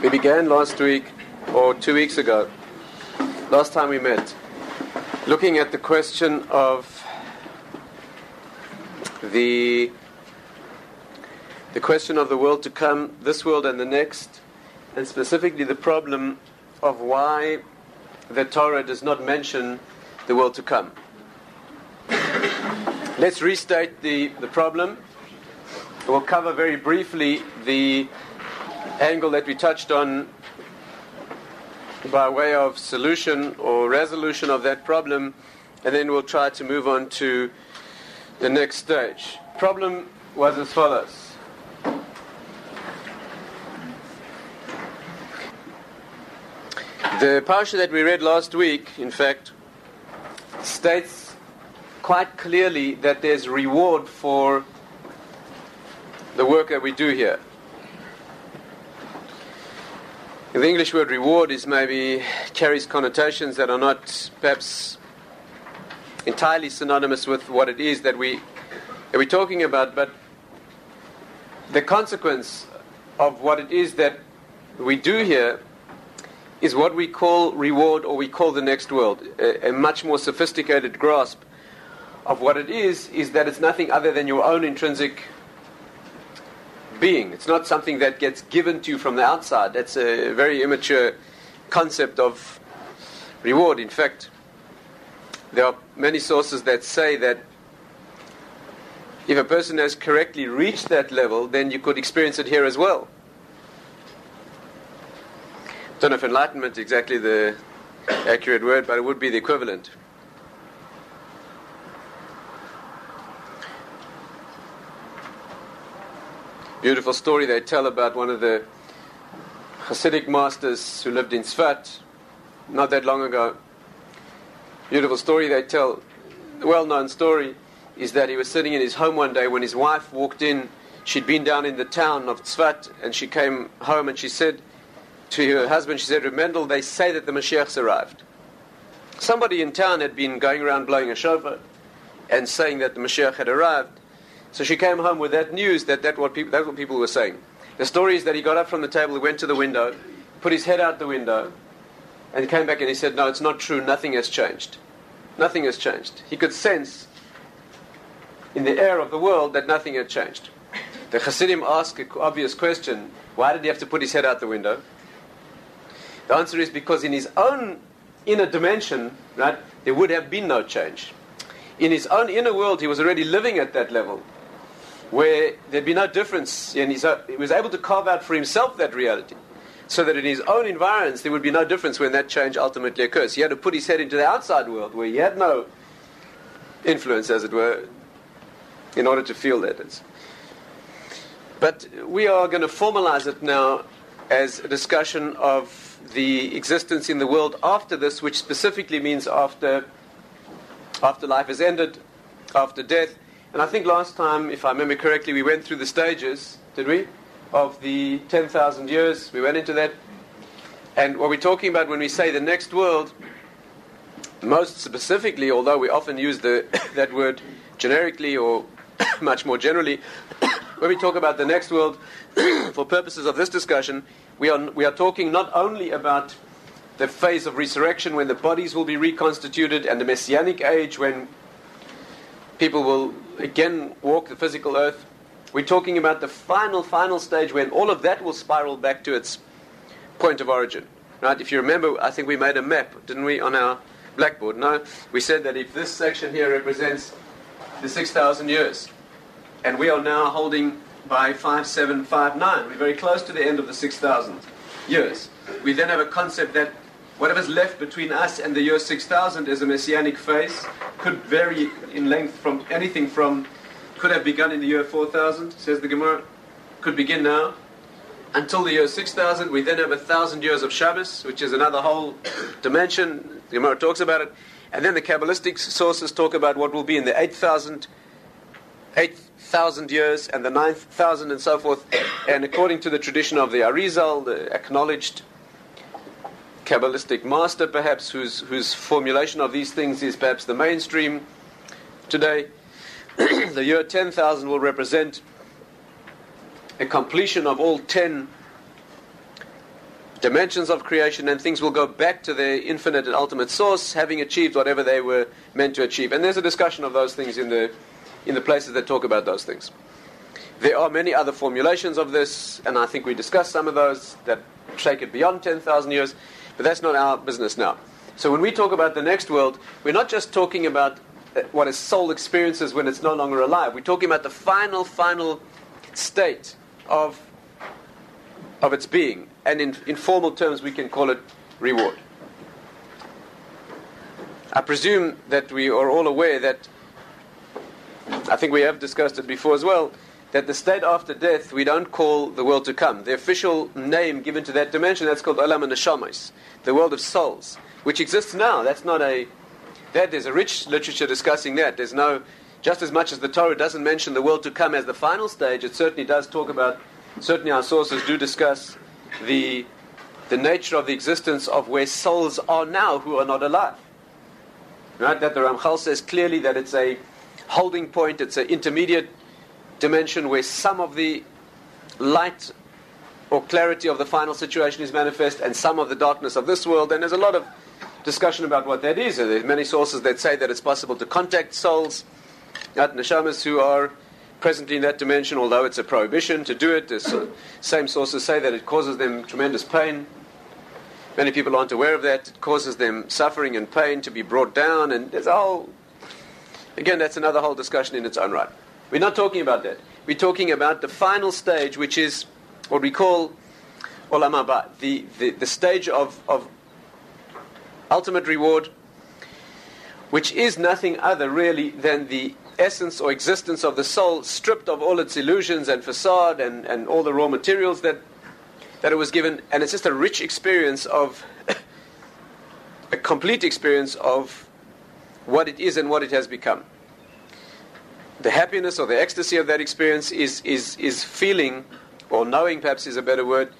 We began last week, or two weeks ago, last time we met, looking at the question of the the question of the world to come, this world and the next, and specifically the problem of why the Torah does not mention the world to come. Let's restate the, the problem. We'll cover very briefly the angle that we touched on by way of solution or resolution of that problem, and then we'll try to move on to the next stage. Problem was as follows. The parsha that we read last week, in fact, states quite clearly that there's reward for the work that we do here. The English word reward is maybe carries connotations that are not perhaps entirely synonymous with what it is that we that we're talking about, but the consequence of what it is that we do here is what we call reward or we call the next world. A, a, much more sophisticated grasp of what it is is that it's nothing other than your own intrinsic being. It's not something that gets given to you from the outside. That's a very immature concept of reward. In fact, there are many sources that say that if a person has correctly reached that level, then you could experience it here as well. I don't know if enlightenment is exactly the accurate word, but it would be the equivalent. Beautiful story they tell about one of the Hasidic masters who lived in Sfat not that long ago. Beautiful story they tell. Well known story is that he was sitting in his home one day when his wife walked in. She'd been down in the town of Tzfat and she came home and she said to her husband, she said, Mendel, they say that the Mashiach's arrived. Somebody in town had been going around blowing a shofar and saying that the Mashiach had arrived. So she came home with that news that, that what people, that's what people were saying. The story is that he got up from the table, he went to the window, put his head out the window, and came back and he said, No, it's not true, nothing has changed. Nothing has changed. He could sense in the air of the world that nothing had changed. The Hasidim ask an obvious question why did he have to put his head out the window? The answer is because in his own inner dimension, right, there would have been no change. In his own inner world, he was already living at that level where there'd be no difference, and he was able to carve out for himself that reality, so that in his own environments there would be no difference when that change ultimately occurs. He had to put his head into the outside world where he had no influence, as it were, in order to feel that. But we are going to formalize it now as a discussion of the existence in the world after this, which specifically means after after life has ended, after death and I think last time, if I remember correctly, we went through the stages, did we? Of the 10,000 years. We went into that. And what we're talking about when we say the next world, most specifically, although we often use the, that word generically or much more generally, when we talk about the next world, for purposes of this discussion, we are, we are talking not only about the phase of resurrection when the bodies will be reconstituted and the messianic age when people will again walk the physical earth. We're talking about the final, final stage when all of that will spiral back to its point of origin. Right? If you remember, I think we made a map, didn't we, on our blackboard? No? We said that if this section here represents the 6,000 years, and we are now holding by 5759, we're very close to the end of the 6,000 years. We then have a concept that Whatever's left between us and the year 6000 as a messianic phase could vary in length from anything from, could have begun in the year 4000, says the Gemara, could begin now, until the year 6000. We then have a thousand years of Shabbos, which is another whole dimension. The Gemara talks about it. And then the Kabbalistic sources talk about what will be in the 8,000 8,000 years and the 9,000 and so forth. And according to the tradition of the Arizal, the acknowledged Kabbalistic master, perhaps, whose, whose formulation of these things is perhaps the mainstream today. the year 10,000 will represent a completion of all 10 dimensions of creation, and things will go back to their infinite and ultimate source, having achieved whatever they were meant to achieve. And there's a discussion of those things in the, in the places that talk about those things. There are many other formulations of this, and I think we discussed some of those that take it beyond 10,000 years, but that's not our business now. So when we talk about the next world, we're not just talking about uh, what a soul experiences when it's no longer alive. We're talking about the final, final state of, of its being. And in, in formal terms, we can call it reward. I presume that we are all aware that, I think we have discussed it before as well, that the state after death we don't call the world to come. The official name given to that dimension, that's called Olam Neshamas, the world of souls which exists now. That's not a that there's a rich literature discussing that. There's no just as much as the Torah doesn't mention the world to come as the final stage, it certainly does talk about certainly our sources do discuss the the nature of the existence of where souls are now who are not alive. Right? That the Ramchal says clearly that it's a holding point, it's an intermediate dimension where some of the light or clarity of the final situation is manifest and some of the darkness of this world. And there's a lot of discussion about what that is. There are many sources that say that it's possible to contact souls, at neshamas who are presently in that dimension, although it's a prohibition to do it. The same sources say that it causes them tremendous pain. Many people aren't aware of that. It causes them suffering and pain to be brought down, and there's a whole. Again, that's another whole discussion in its own right. We're not talking about that. We're talking about the final stage, which is what we call olam haba, the, the, the stage of, of ultimate reward, which is nothing other really than the essence or existence of the soul stripped of all its illusions and facade and, and all the raw materials that, that it was given. And it's just a rich experience of, a complete experience of what it is and what it has become. The happiness or the ecstasy of that experience is, is, is feeling, or knowing perhaps is a better word,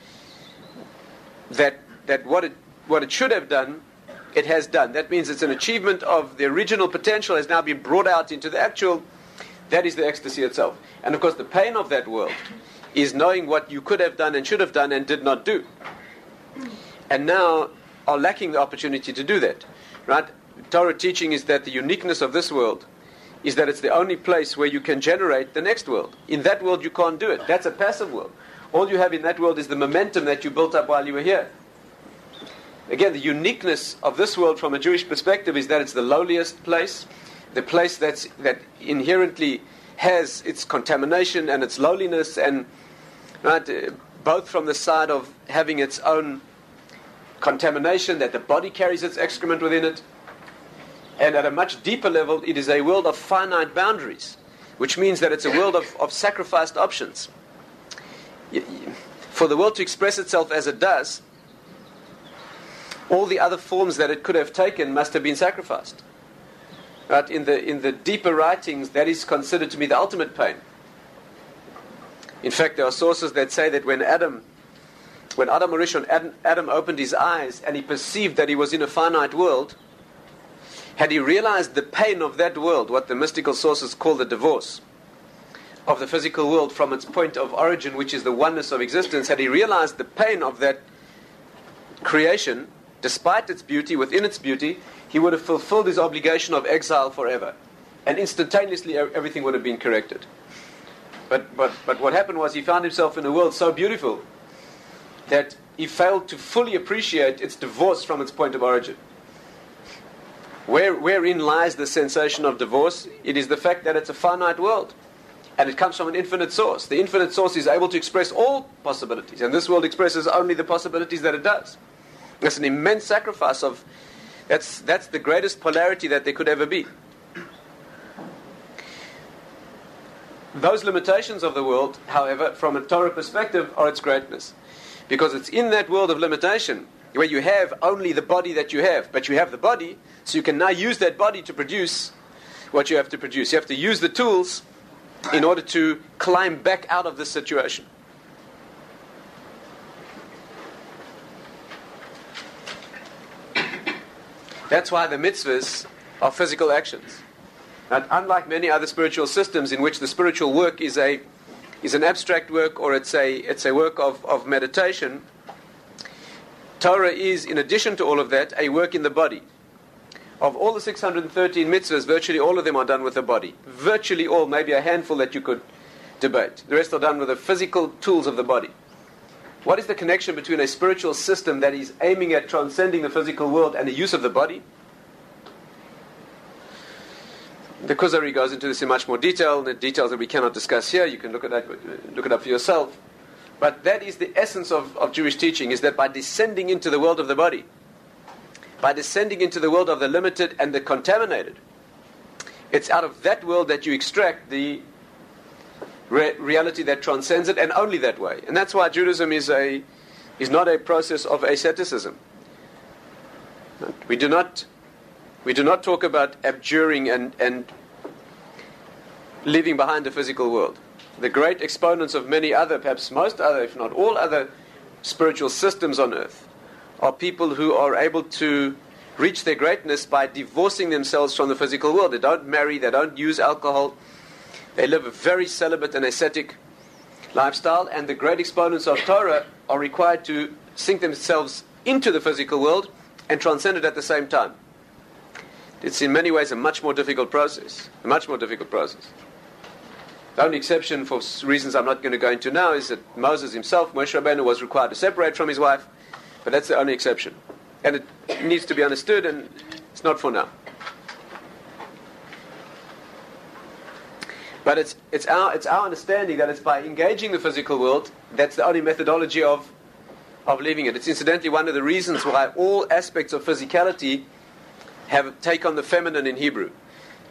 that, that what, it, what it should have done it has done. That means it's an achievement of the original potential has now been brought out into the actual. That is the ecstasy itself. And of course, the pain of that world is knowing what you could have done and should have done and did not do. And now are lacking the opportunity to do that. Right? Torah teaching is that the uniqueness of this world is that it's the only place where you can generate the next world. In that world, you can't do it. That's a passive world. All you have in that world is the momentum that you built up while you were here. Again, the uniqueness of this world from a Jewish perspective is that it's the lowliest place, the place that's, that inherently has its contamination and its lowliness, and right, uh, both from the side of having its own contamination, that the body carries its excrement within it, and at a much deeper level, it is a world of finite boundaries, which means that it's a world of, of sacrificed options. For the world to express itself as it does, all the other forms that it could have taken must have been sacrificed. Right? In the, in the deeper writings, that is considered to be the ultimate pain. In fact, there are sources that say that when Adam, when Adam Arishon, Adam, Adam opened his eyes and he perceived that he was in a finite world, had he realized the pain of that world, what the mystical sources call the divorce of the physical world from its point of origin, which is the oneness of existence, had he realized the pain of that creation, despite its beauty, within its beauty, he would have fulfilled his obligation of exile forever. And instantaneously, everything would have been corrected. But, but, but what happened was he found himself in a world so beautiful that he failed to fully appreciate its divorce from its point of origin. Where, wherein lies the sensation of divorce? It is the fact that it's a finite world. And it comes from an infinite source. The infinite source is able to express all possibilities, and this world expresses only the possibilities that it does. That's an immense sacrifice of that's that's the greatest polarity that there could ever be. Those limitations of the world, however, from a Torah perspective, are its greatness. Because it's in that world of limitation where you have only the body that you have, but you have the body, so you can now use that body to produce what you have to produce. You have to use the tools in order to climb back out of this situation. That's why the mitzvahs are physical actions. And unlike many other spiritual systems in which the spiritual work is a is an abstract work or it's a it's a work of, of meditation, Torah is, in addition to all of that, a work in the body. Of all the 613 mitzvahs, virtually all of them are done with the body. Virtually all, maybe a handful that you could debate. The rest are done with the physical tools of the body. What is the connection between a spiritual system that is aiming at transcending the physical world and the use of the body? The Kuzari goes into this in much more detail, the details that we cannot discuss here. You can look at that, uh, look it up for yourself. But that is the essence of, of Jewish teaching, is that by descending into the world of the body, by descending into the world of the limited and the contaminated, it's out of that world that you extract the re- reality that transcends it, and only that way. And that's why Judaism is, a, is not a process of asceticism. We do not, we do not talk about abjuring and, and leaving behind the physical world. The great exponents of many other, perhaps most other, if not all other spiritual systems on earth, are people who are able to reach their greatness by divorcing themselves from the physical world. They don't marry, they don't use alcohol, they live a very celibate and ascetic lifestyle, and the great exponents of Torah are required to sink themselves into the physical world and transcend it at the same time. It's in many ways a much more difficult process, a much more difficult process. The only exception, for reasons I'm not going to go into now, is that Moses himself, Moshe Rabbeinu, was required to separate from his wife, but that's the only exception. And it needs to be understood, and it's not for now. But it's, it's, our, it's our understanding that it's by engaging the physical world that's the only methodology of, of leaving it. It's incidentally one of the reasons why all aspects of physicality have take on the feminine in Hebrew.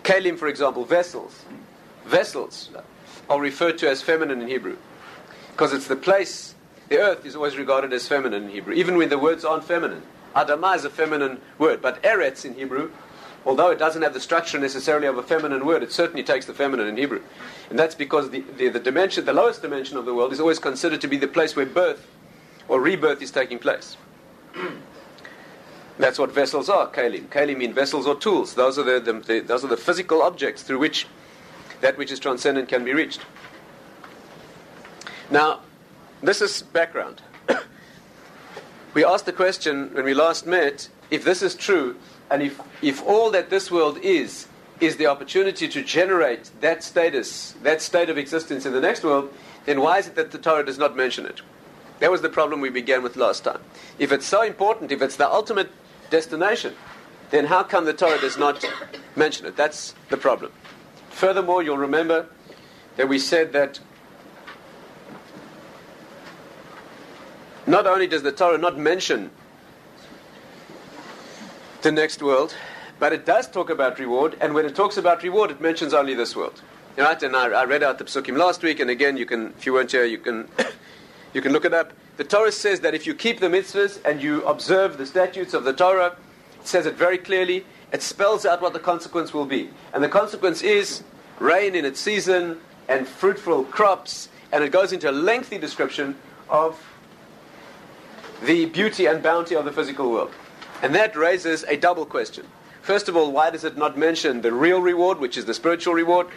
Kalim, for example, vessels. Vessels are referred to as feminine in Hebrew because it's the place, the earth is always regarded as feminine in Hebrew, even when the words aren't feminine. Adamah is a feminine word, but Eretz in Hebrew although it doesn't have the structure necessarily of a feminine word, it certainly takes the feminine in Hebrew. And that's because the, the, the, dimension, the lowest dimension of the world is always considered to be the place where birth or rebirth is taking place. that's what vessels are, kalim. Kalim mean vessels or tools. Those are the, the, the, those are the physical objects through which that which is transcendent can be reached. Now, this is background. we asked the question when we last met if this is true, and if, if all that this world is, is the opportunity to generate that status, that state of existence in the next world, then why is it that the Torah does not mention it? That was the problem we began with last time. If it's so important, if it's the ultimate destination, then how come the Torah does not mention it? That's the problem. Furthermore, you'll remember that we said that not only does the Torah not mention the next world, but it does talk about reward, and when it talks about reward, it mentions only this world. Right? And I, I read out the psukim last week, and again, you can, if you weren't here, you can, you can look it up. The Torah says that if you keep the mitzvahs and you observe the statutes of the Torah, it says it very clearly. It spells out what the consequence will be, and the consequence is rain in its season and fruitful crops, and it goes into a lengthy description of the beauty and bounty of the physical world. And that raises a double question. First of all, why does it not mention the real reward, which is the spiritual reward?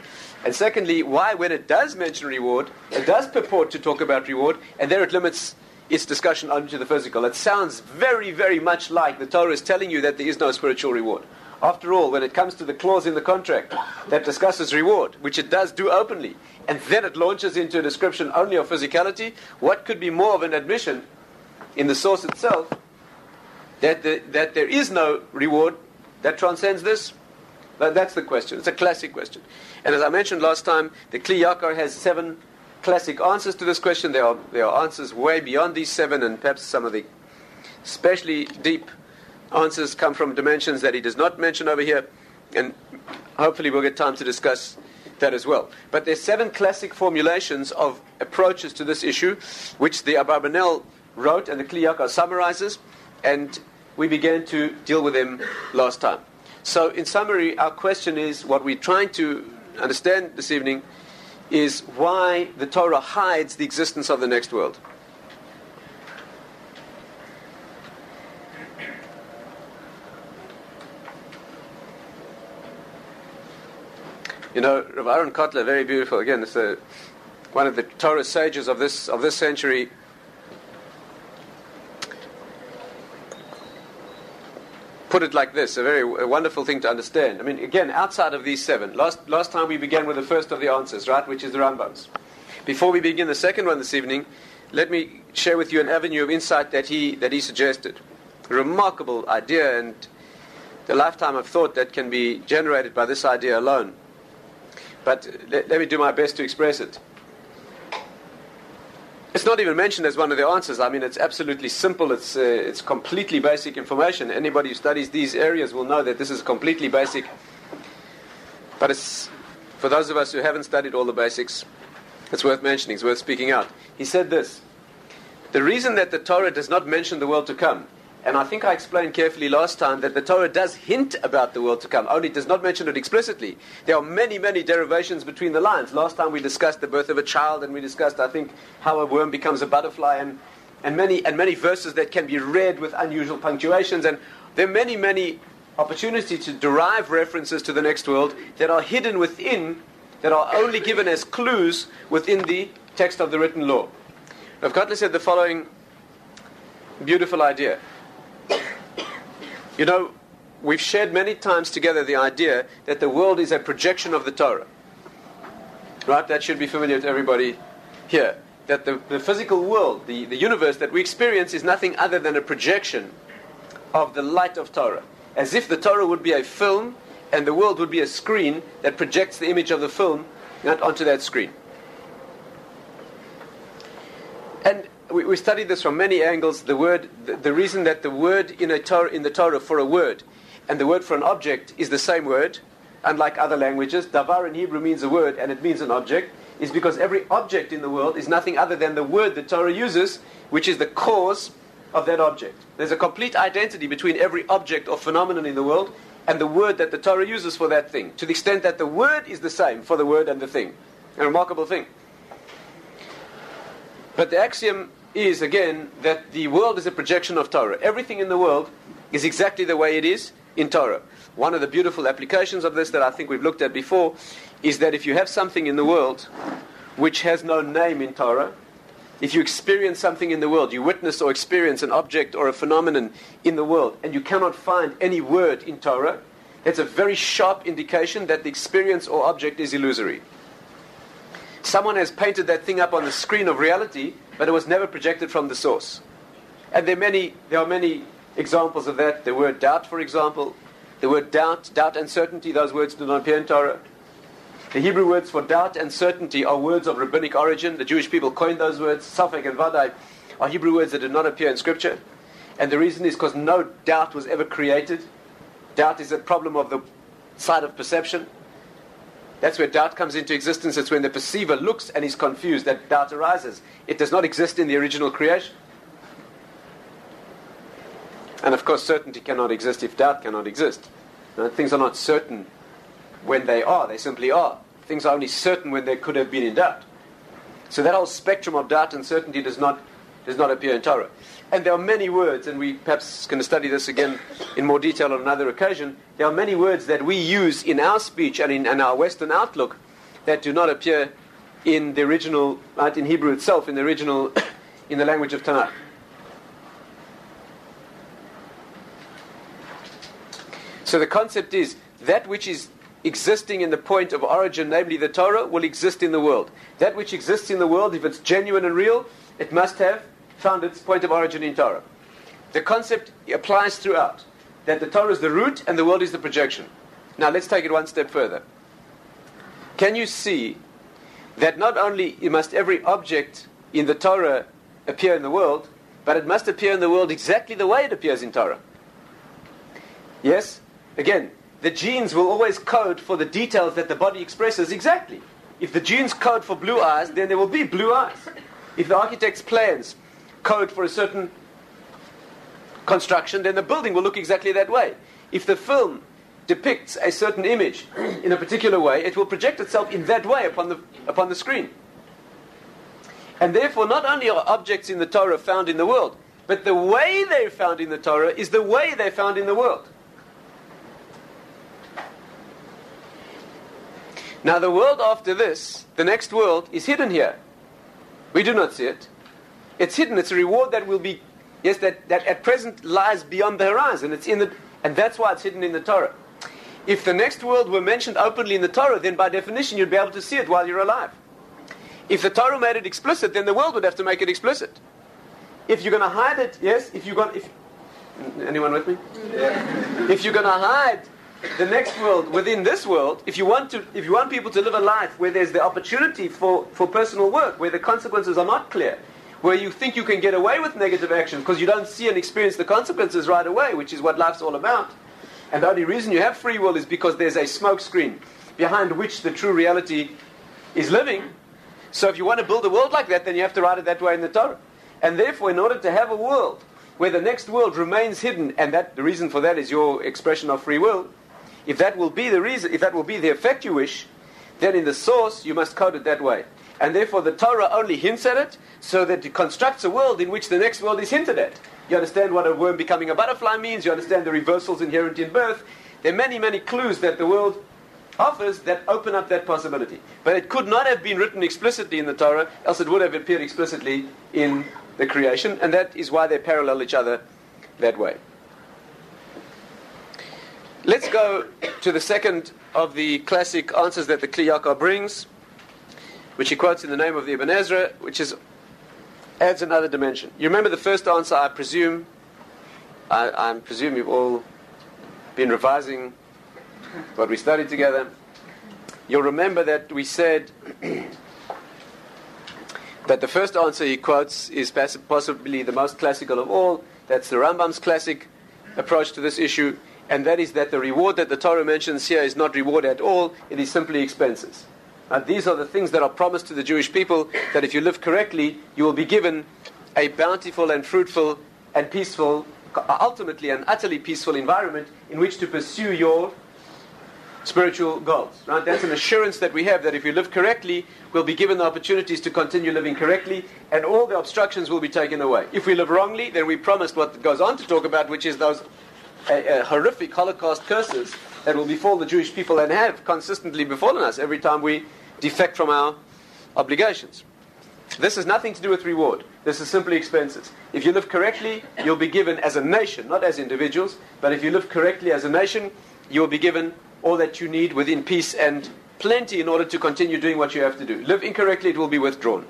And secondly, why, when it does mention reward, it does purport to talk about reward, and there it limits its discussion only to the physical? It sounds very, very much like the Torah is telling you that there is no spiritual reward. After all, when it comes to the clause in the contract that discusses reward, which it does do openly, and then it launches into a description only of physicality, what could be more of an admission in the source itself that, the, that there is no reward that transcends this? That's the question. It's a classic question. And as I mentioned last time, the Kli Yakar has seven classic answers to this question. There are, there are answers way beyond these seven, and perhaps some of the especially deep answers come from dimensions that he does not mention over here. And hopefully we'll get time to discuss that as well. But there's seven classic formulations of approaches to this issue, which the Abarbanel wrote and the Kli Yakar summarizes. And we began to deal with them last time. So, in summary, our question is what we're trying to understand this evening is why the Torah hides the existence of the next world. You know, Rav Aaron Kotler, very beautiful. Again, it's a, one of the Torah sages of this of this century put it like this, a very a wonderful thing to understand. I mean, again, outside of these seven, last, last time we began with the first of the answers, right, which is the Rambam's. Before we begin the second one this evening, let me share with you an avenue of insight that he, that he suggested. A remarkable idea and the lifetime of thought that can be generated by this idea alone. But uh, let, let me do my best to express it. It's not even mentioned as one of the answers. I mean, it's absolutely simple. It's, uh, it's completely basic information. Anybody who studies these areas will know that this is completely basic. But it's, for those of us who haven't studied all the basics, it's worth mentioning, it's worth speaking out. He said this The reason that the Torah does not mention the world to come and I think I explained carefully last time that the Torah does hint about the world to come, only it does not mention it explicitly. There are many, many derivations between the lines. Last time we discussed the birth of a child, and we discussed, I think, how a worm becomes a butterfly, and, and, many, and many verses that can be read with unusual punctuations. And there are many, many opportunities to derive references to the next world that are hidden within, that are only given as clues within the text of the written law. Rav Kotler said the following beautiful idea. You know, we've shared many times together the idea that the world is a projection of the Torah. Right? That should be familiar to everybody here. That the, the physical world, the, the universe that we experience, is nothing other than a projection of the light of Torah. As if the Torah would be a film and the world would be a screen that projects the image of the film onto that screen. And we, we studied this from many angles. The word, the, the reason that the word in, a in the Torah for a word and the word for an object is the same word, unlike other languages, davar in Hebrew means a word and it means an object, is because every object in the world is nothing other than the word the Torah uses, which is the cause of that object. There's a complete identity between every object or phenomenon in the world and the word that the Torah uses for that thing, to the extent that the word is the same for the word and the thing. A remarkable thing. But the axiom is, again, that the world is a projection of Torah. Everything in the world is exactly the way it is in Torah. One of the beautiful applications of this that I think we've looked at before is that if you have something in the world which has no name in Torah, if you experience something in the world, you witness or experience an object or a phenomenon in the world, and you cannot find any word in Torah, that's a very sharp indication that the experience or object is illusory. Someone has painted that thing up on the screen of reality, but it was never projected from the source. And there are many, there are many examples of that. The word doubt, for example. The word doubt, doubt and certainty, those words do not appear in Torah. The Hebrew words for doubt and certainty are words of rabbinic origin. The Jewish people coined those words. Safek and Vadai are Hebrew words that do not appear in Scripture. And the reason is because no doubt was ever created. Doubt is a problem of the side of perception. That's where doubt comes into existence. It's when the perceiver looks and is confused that doubt arises. It does not exist in the original creation. And of course, certainty cannot exist if doubt cannot exist. things are not certain when they are, they simply are. Things are only certain when they could have been in doubt. So that whole spectrum of doubt and certainty does not, does not appear in Torah. And there are many words, and we perhaps going to study this again in more detail on another occasion. There are many words that we use in our speech and in, our Western outlook that do not appear in the original, right, in Hebrew itself, in the original, in the language of Tanakh. So the concept is that which is existing in the point of origin, namely the Torah, will exist in the world. That which exists in the world, if it's genuine and real, it must have found its point of origin in Torah. The concept applies throughout that the Torah is the root and the world is the projection. Now let's take it one step further. Can you see that not only must every object in the Torah appear in the world, but it must appear in the world exactly the way it appears in Torah? Yes? Again, the genes will always code for the details that the body expresses exactly. If the genes code for blue eyes, then there will be blue eyes. If the architect's plans code for a certain construction, then the building will look exactly that way. If the film depicts a certain image in a particular way, it will project itself in that way upon the, upon the screen. And therefore, not only are objects in the Torah found in the world, but the way they're found in the Torah is the way they're found in the world. Now, the world after this, the next world, is hidden here. We do not see it. It's hidden. It's a reward that will be Yes, that, that at present lies beyond the horizon. It's in the, and that's why it's hidden in the Torah. If the next world were mentioned openly in the Torah, then by definition you'd be able to see it while you're alive. If the Torah made it explicit, then the world would have to make it explicit. If you're going to hide it, yes, if you're going if anyone with me? Yeah. If you're going to hide the next world within this world, if you want to if you want people to live a life where there's the opportunity for, for personal work, where the consequences are not clear, where you think you can get away with negative action because you don't see and experience the consequences right away, which is what life's all about. And the only reason you have free will is because there's a smoke screen behind which the true reality is living. So if you want to build a world like that, then you have to write it that way in the Torah. And therefore, in order to have a world where the next world remains hidden, and that the reason for that is your expression of free will, if that will be the reason, if that will be the effect you wish, then in the source you must code it that way. And therefore, the Torah only hints at it so that it constructs a world in which the next world is hinted at. You understand what a worm becoming a butterfly means, you understand the reversals inherent in birth. There are many, many clues that the world offers that open up that possibility. But it could not have been written explicitly in the Torah, else it would have appeared explicitly in the creation, and that is why they parallel each other that way. Let's go to the second of the classic answers that the Kli Yakar brings which he quotes in the name of the Ibn Ezra, which is adds another dimension. You remember the first answer, I presume. I, I presume you've all been revising what we studied together. You'll remember that we said that the first answer he quotes is possibly the most classical of all. That's the Rambam's classic approach to this issue, and that is that the reward that the Torah mentions here is not reward at all, it is simply expenses. And these are the things that are promised to the Jewish people that if you live correctly, you will be given a bountiful and fruitful and peaceful, ultimately an utterly peaceful environment in which to pursue your spiritual goals. Right? That's an assurance that we have that if you live correctly, we'll be given the opportunities to continue living correctly, and all the obstructions will be taken away. If we live wrongly, then we promised what goes on to talk about, which is those uh, uh, horrific Holocaust curses that will befall the Jewish people and have consistently befallen us every time we defect from our obligations. This has nothing to do with reward. This is simply expenses. If you live correctly, you'll be given as a nation, not as individuals, but if you live correctly as a nation, you'll be given all that you need within peace and plenty in order to continue doing what you have to do. Live incorrectly, it will be withdrawn.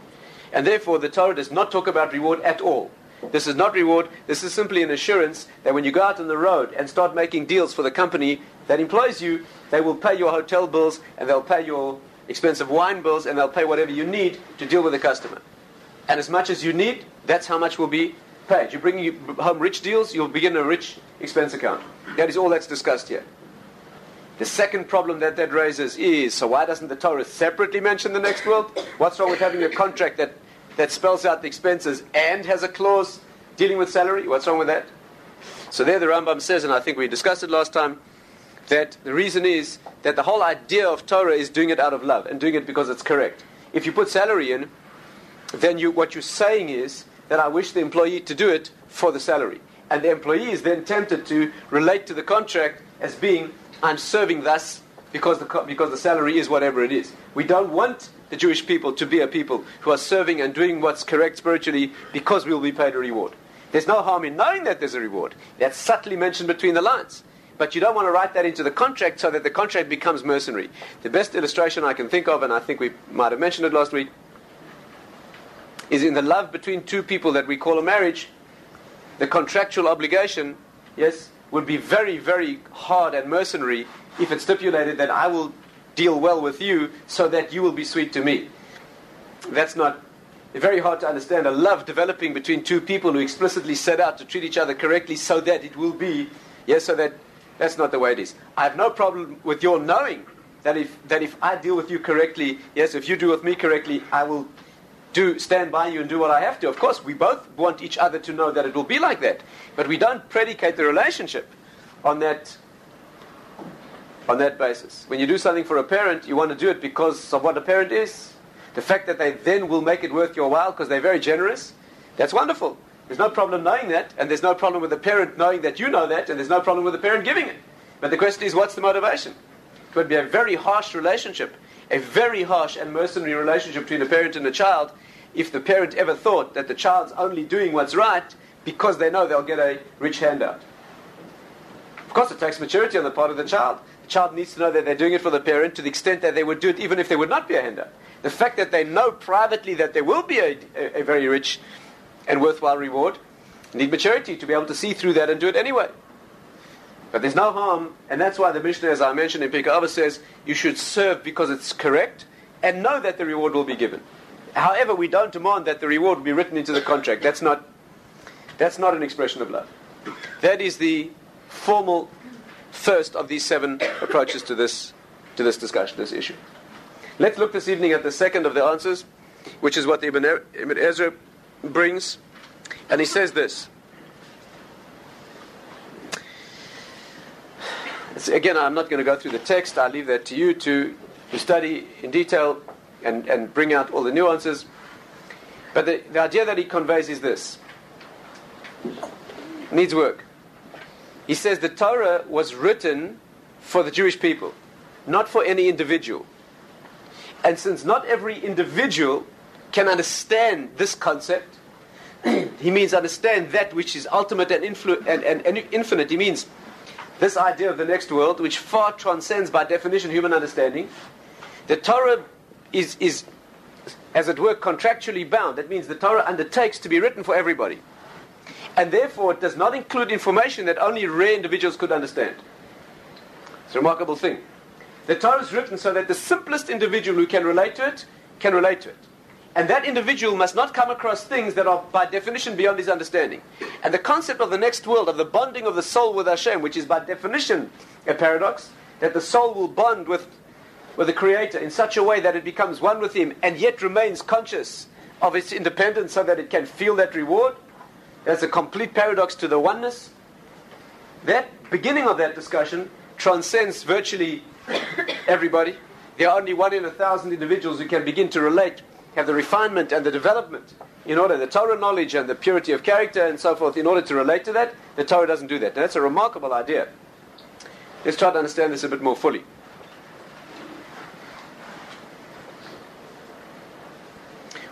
And therefore, the Torah does not talk about reward at all. This is not reward, this is simply an assurance that when you go out on the road and start making deals for the company that employs you, they will pay your hotel bills and they'll pay your expensive wine bills, and they'll pay whatever you need to deal with the customer. And as much as you need, that's how much will be paid. You bring home rich deals, you'll begin a rich expense account. That is all that's discussed here. The second problem that that raises is so why doesn't the Torah separately mention the next world? What's wrong with having a contract that, that spells out the expenses and has a clause dealing with salary? What's wrong with that? So there the Rambam says, and I think we discussed it last time, that the reason is that the whole idea of Torah is doing it out of love and doing it because it's correct. If you put salary in, then you, what you're saying is that I wish the employee to do it for the salary. And the employee is then tempted to relate to the contract as being, I'm serving thus because the, because the salary is whatever it is. We don't want the Jewish people to be a people who are serving and doing what's correct spiritually because we will be paid a reward. There's no harm in knowing that there's a reward. That's subtly mentioned between the lines but you don't want to write that into the contract so that the contract becomes mercenary. The best illustration I can think of, and I think we might have mentioned it last week, is in the love between two people that we call a marriage, the contractual obligation, yes, would be very, very hard and mercenary if it stipulated that I will deal well with you so that you will be sweet to me. That's not very hard to understand. A love developing between two people who explicitly set out to treat each other correctly so that it will be, yes, so that that's not the way it is. I have no problem with your knowing that if, that if I deal with you correctly, yes, if you deal with me correctly, I will do stand by you and do what I have to. Of course, we both want each other to know that it will be like that, but we don't predicate the relationship on that on that basis. When you do something for a parent, you want to do it because of what a parent is. The fact that they then will make it worth your while because they're very generous, that's wonderful. There's no problem knowing that, and there's no problem with the parent knowing that you know that, and there's no problem with the parent giving it. But the question is, what's the motivation? It would be a very harsh relationship, a very harsh and mercenary relationship between a parent and a child, if the parent ever thought that the child's only doing what's right because they know they'll get a rich handout. Of course, it takes maturity on the part of the child. The child needs to know that they're doing it for the parent to the extent that they would do it even if there would not be a handout. The fact that they know privately that there will be a, a, a very rich and worthwhile reward need maturity to be able to see through that and do it anyway. But there's no harm, and that's why the Mishnah, as I mentioned in Pirkei says you should serve because it's correct and know that the reward will be given. However, we don't demand that the reward be written into the contract. That's not, that's not an expression of love. That is the formal first of these seven approaches to this, to this discussion, this issue. Let's look this evening at the second of the answers, which is what Ibn, Ibn Ezra brings. And he says this. again, I'm not going to go through the text. I'll leave that to you to, to study in detail and, and bring out all the nuances. But the, the idea that he conveys is this needs work. He says the Torah was written for the Jewish people, not for any individual. And since not every individual can understand this concept, he means understand that which is ultimate and, influ- and, and, and infinite. He means this idea of the next world, which far transcends by definition human understanding. The Torah is, is, as it were, contractually bound. That means the Torah undertakes to be written for everybody and therefore it does not include information that only rare individuals could understand. It's a remarkable thing. The Torah is written so that the simplest individual who can relate to it can relate to it. And that individual must not come across things that are by definition beyond his understanding. And the concept of the next world, of the bonding of the soul with Hashem, which is by definition a paradox, that the soul will bond with, with the Creator in such a way that it becomes one with Him and yet remains conscious of its independence so that it can feel that reward, that's a complete paradox to the oneness. That beginning of that discussion transcends virtually everybody. There are only one in a thousand individuals who can begin to relate, have the refinement and the development in order, the Torah knowledge and the purity of character and so forth, in order to relate to that. The Torah doesn't do that. Now, that's a remarkable idea. Let's try to understand this a bit more fully.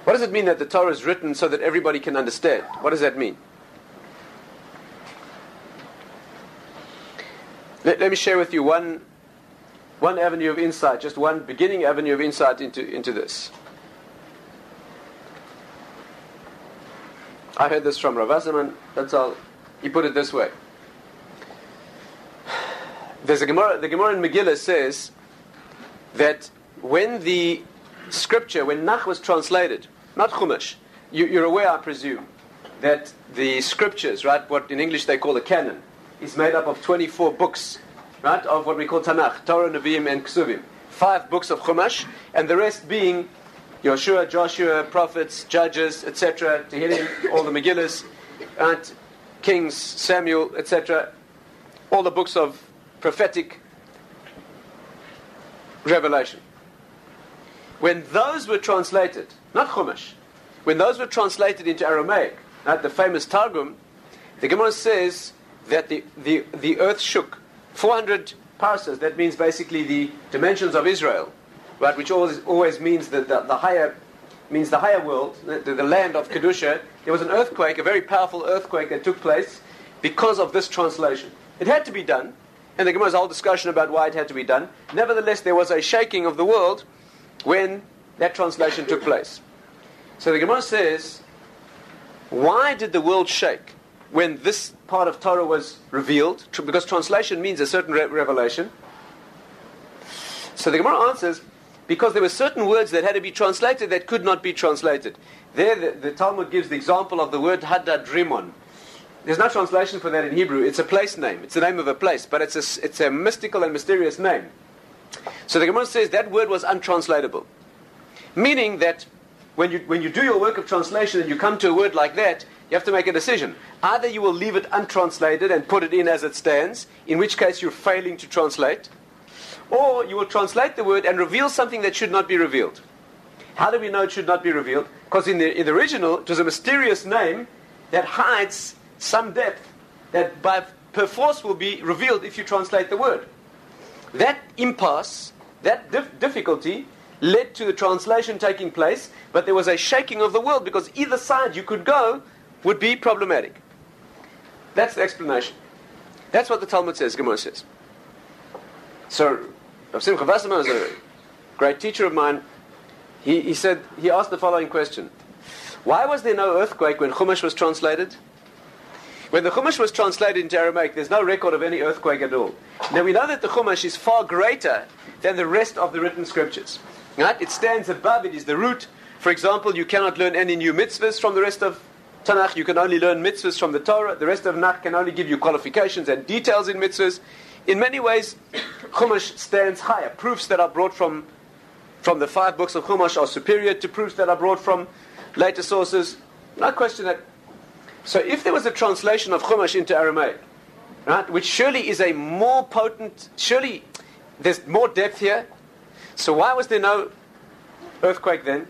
What does it mean that the Torah is written so that everybody can understand? What does that mean? Let, let me share with you one, one avenue of insight, just one beginning avenue of insight into, into this. I heard this from Rav Wasserman. That's all. He put it this way. There's a Gemara, the Gemara in Megillah says that when the scripture, when Nach was translated, not Chumash. You, are aware, I presume, that the scriptures, right, what in English they call the canon, is made up of 24 books, right, of what we call Tanakh, Torah, Nevi'im, and Ksuvim. Five books of Chumash, and the rest being Joshua, Joshua, prophets, judges, etc., To Tehillim, all the Megillas, and Kings, Samuel, etc., all the books of prophetic revelation. When those were translated, not Chumash, when those were translated into Aramaic, at the famous Targum, the Gemara says that the, the, the earth shook 400 parsahs. That means basically the dimensions of Israel, right, which always, always means that the, the higher means the higher world, the, the land of Kedusha. There was an earthquake, a very powerful earthquake that took place because of this translation. It had to be done, and the Gemara's whole discussion about why it had to be done. Nevertheless, there was a shaking of the world when that translation took place. So the Gemara says, why did the world shake when this part of Torah was revealed? Because translation means a certain re- revelation. So the Gemara answers, because there were certain words that had to be translated that could not be translated. There, the, the Talmud gives the example of the word Hadadrimon. There's no translation for that in Hebrew. It's a place name. It's the name of a place, but it's a, it's a mystical and mysterious name. So the Gemara says that word was untranslatable. Meaning that when you, when you do your work of translation and you come to a word like that, you have to make a decision. Either you will leave it untranslated and put it in as it stands, in which case you're failing to translate, or you will translate the word and reveal something that should not be revealed. How do we know it should not be revealed? Because in the, in the original, it was a mysterious name that hides some depth that by perforce will be revealed if you translate the word. That impasse, that dif- difficulty, led to the translation taking place, but there was a shaking of the world because either side you could go would be problematic. That's the explanation. That's what the Talmud says, Gemara says. So, Rav Simcha Wasserman was a great teacher of mine. He, he said, he asked the following question. Why was there no earthquake when Chumash was translated? When the Chumash was translated into Aramaic, there's no record of any earthquake at all. Now we know that the Chumash is far greater than the rest of the written scriptures. Right? It stands above, it is the root. For example, you cannot learn any new mitzvahs from the rest of Tanakh. You can only learn mitzvahs from the Torah. The rest of Tanakh can only give you qualifications and details in mitzvahs. In many ways, Chumash stands higher. Proofs that are brought from, from the five books of Chumash are superior to proofs that are brought from later sources. No question that. So if there was a translation of Chumash into Aramaic, right, which surely is a more potent, surely there's more depth here, so why was there no earthquake then?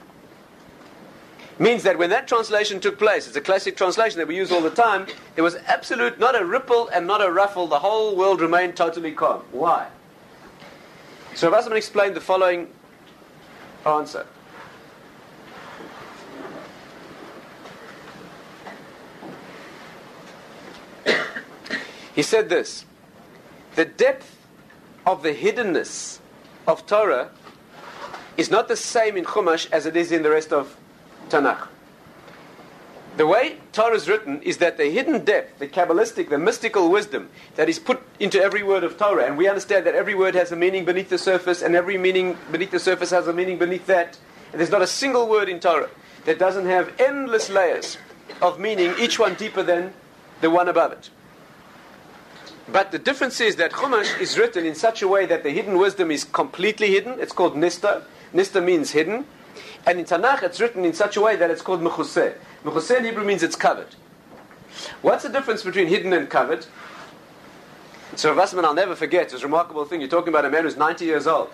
Means that when that translation took place, it's a classic translation that we use all the time, there was absolute, not a ripple and not a ruffle, the whole world remained totally calm. Why? So Wasserman explained the following answer. he said this The depth of the hiddenness of Torah is not the same in Chumash as it is in the rest of Tanakh. The way Torah is written is that the hidden depth, the Kabbalistic, the mystical wisdom that is put into every word of Torah, and we understand that every word has a meaning beneath the surface, and every meaning beneath the surface has a meaning beneath that. And there's not a single word in Torah that doesn't have endless layers of meaning, each one deeper than the one above it. But the difference is that Chumash is written in such a way that the hidden wisdom is completely hidden. It's called Nista. Nista means hidden. And in Tanakh, it's written in such a way that it's called Mechuseh. Mechuseh in Hebrew means it's covered. What's the difference between hidden and covered? So Wasserman, I'll never forget, a remarkable thing. You're talking about a man who's 90 years old.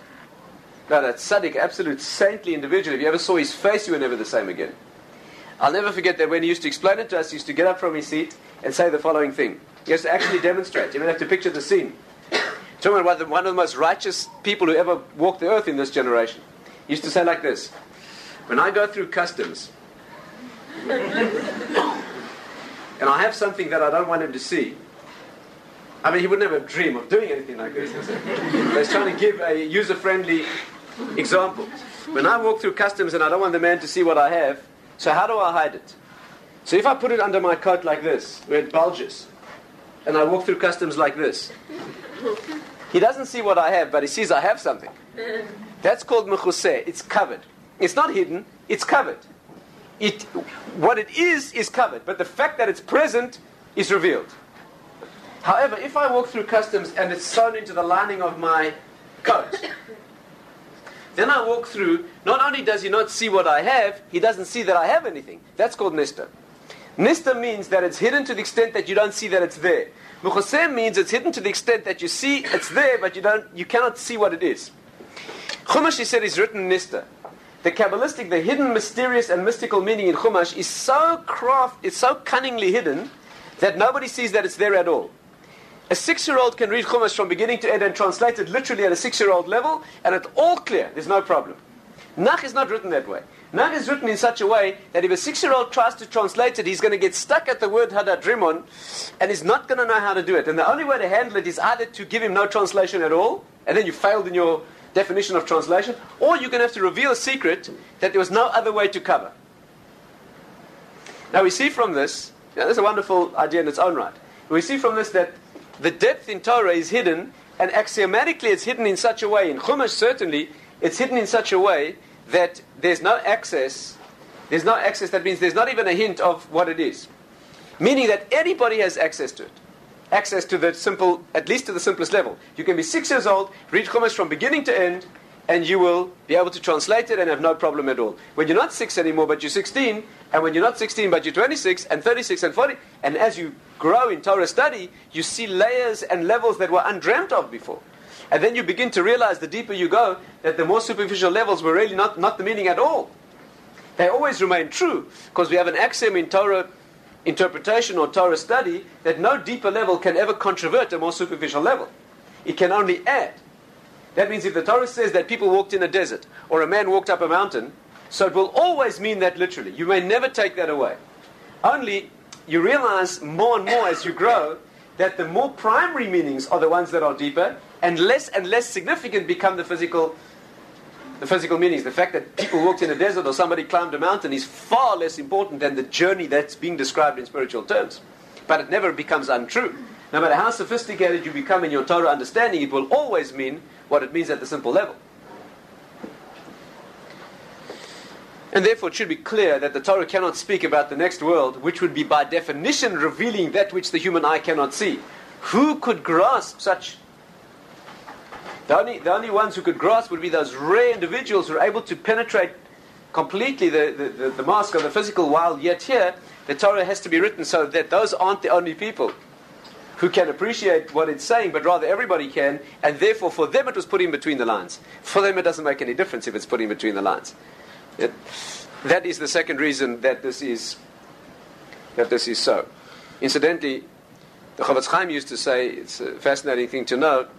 Now, that tzaddik, absolute saintly individual. If you ever saw his face, you were never the same again. I'll never forget that when he used to explain it to us, he used to get up from his seat and say the following thing. He has to actually demonstrate. You don't have to picture the scene. Talking about one of the most righteous people who ever walked the earth in this generation. He used to say like this When I go through customs, and I have something that I don't want him to see, I mean, he would never dream of doing anything like this. But he's trying to give a user friendly example. When I walk through customs and I don't want the man to see what I have, so how do I hide it? So if I put it under my coat like this, where it bulges, and I walk through customs like this, he doesn't see what I have, but he sees I have something. That's called mechuseh. It's covered. It's not hidden. It's covered. It, what it is is covered, but the fact that it's present is revealed. However, if I walk through customs and it's sewn into the lining of my coat, then I walk through. Not only does he not see what I have, he doesn't see that I have anything. That's called nista. Nista means that it's hidden to the extent that you don't see that it's there. Mechuseh means it's hidden to the extent that you see it's there, but you don't, you cannot see what it is. Chumash, he said, is written Nista. The Kabbalistic, the hidden, mysterious, and mystical meaning in Chumash is so craft, it's so cunningly hidden that nobody sees that it's there at all. A six-year-old can read Chumash from beginning to end and translate it literally at a six-year-old level, and it's all clear. There's no problem. Nach is not written that way. Nach is written in such a way that if a six-year-old tries to translate it, he's going to get stuck at the word hadadrimon, and he's not going to know how to do it. And the only way to handle it is either to give him no translation at all, and then you failed in your definition of translation, or you're going to have to reveal a secret that there was no other way to cover. Now we see from this, you know, this is a wonderful idea in its own right. We see from this that the depth in Torah is hidden, and axiomatically it's hidden in such a way, in Chumash certainly, it's hidden in such a way that there's no access. There's no access, that means there's not even a hint of what it is. Meaning that anybody has access to it. Access to the simple, at least to the simplest level. You can be six years old, read Chumash from beginning to end, and you will be able to translate it and have no problem at all. When you're not six anymore, but you're 16, and when you're not 16, but you're 26, and 36, and 40, and as you grow in Torah study, you see layers and levels that were undreamt of before. And then you begin to realize the deeper you go that the more superficial levels were really not, not the meaning at all. They always remain true because we have an axiom in Torah interpretation or Torah study that no deeper level can ever controvert a more superficial level. It can only add. That means if the Torah says that people walked in a desert or a man walked up a mountain, so it will always mean that literally. You may never take that away. Only you realize more and more as you grow that the more primary meanings are the ones that are deeper, and less and less significant become the physical the physical meanings. The fact that people walked in a desert or somebody climbed a mountain is far less important than the journey that's being described in spiritual terms. But it never becomes untrue. No matter how sophisticated you become in your Torah understanding, it will always mean what it means at the simple level. And therefore, it should be clear that the Torah cannot speak about the next world, which would be by definition revealing that which the human eye cannot see. Who could grasp such? The only, the only ones who could grasp would be those rare individuals who are able to penetrate completely the, the, the, the mask of the physical, while yet here, the Torah has to be written so that those aren't the only people who can appreciate what it's saying, but rather everybody can, and therefore for them it was put in between the lines. For them it doesn't make any difference if it's put in between the lines. It, that is the second reason that this is that this is so. Incidentally, the Chofetz Chaim used to say it's a fascinating thing to note.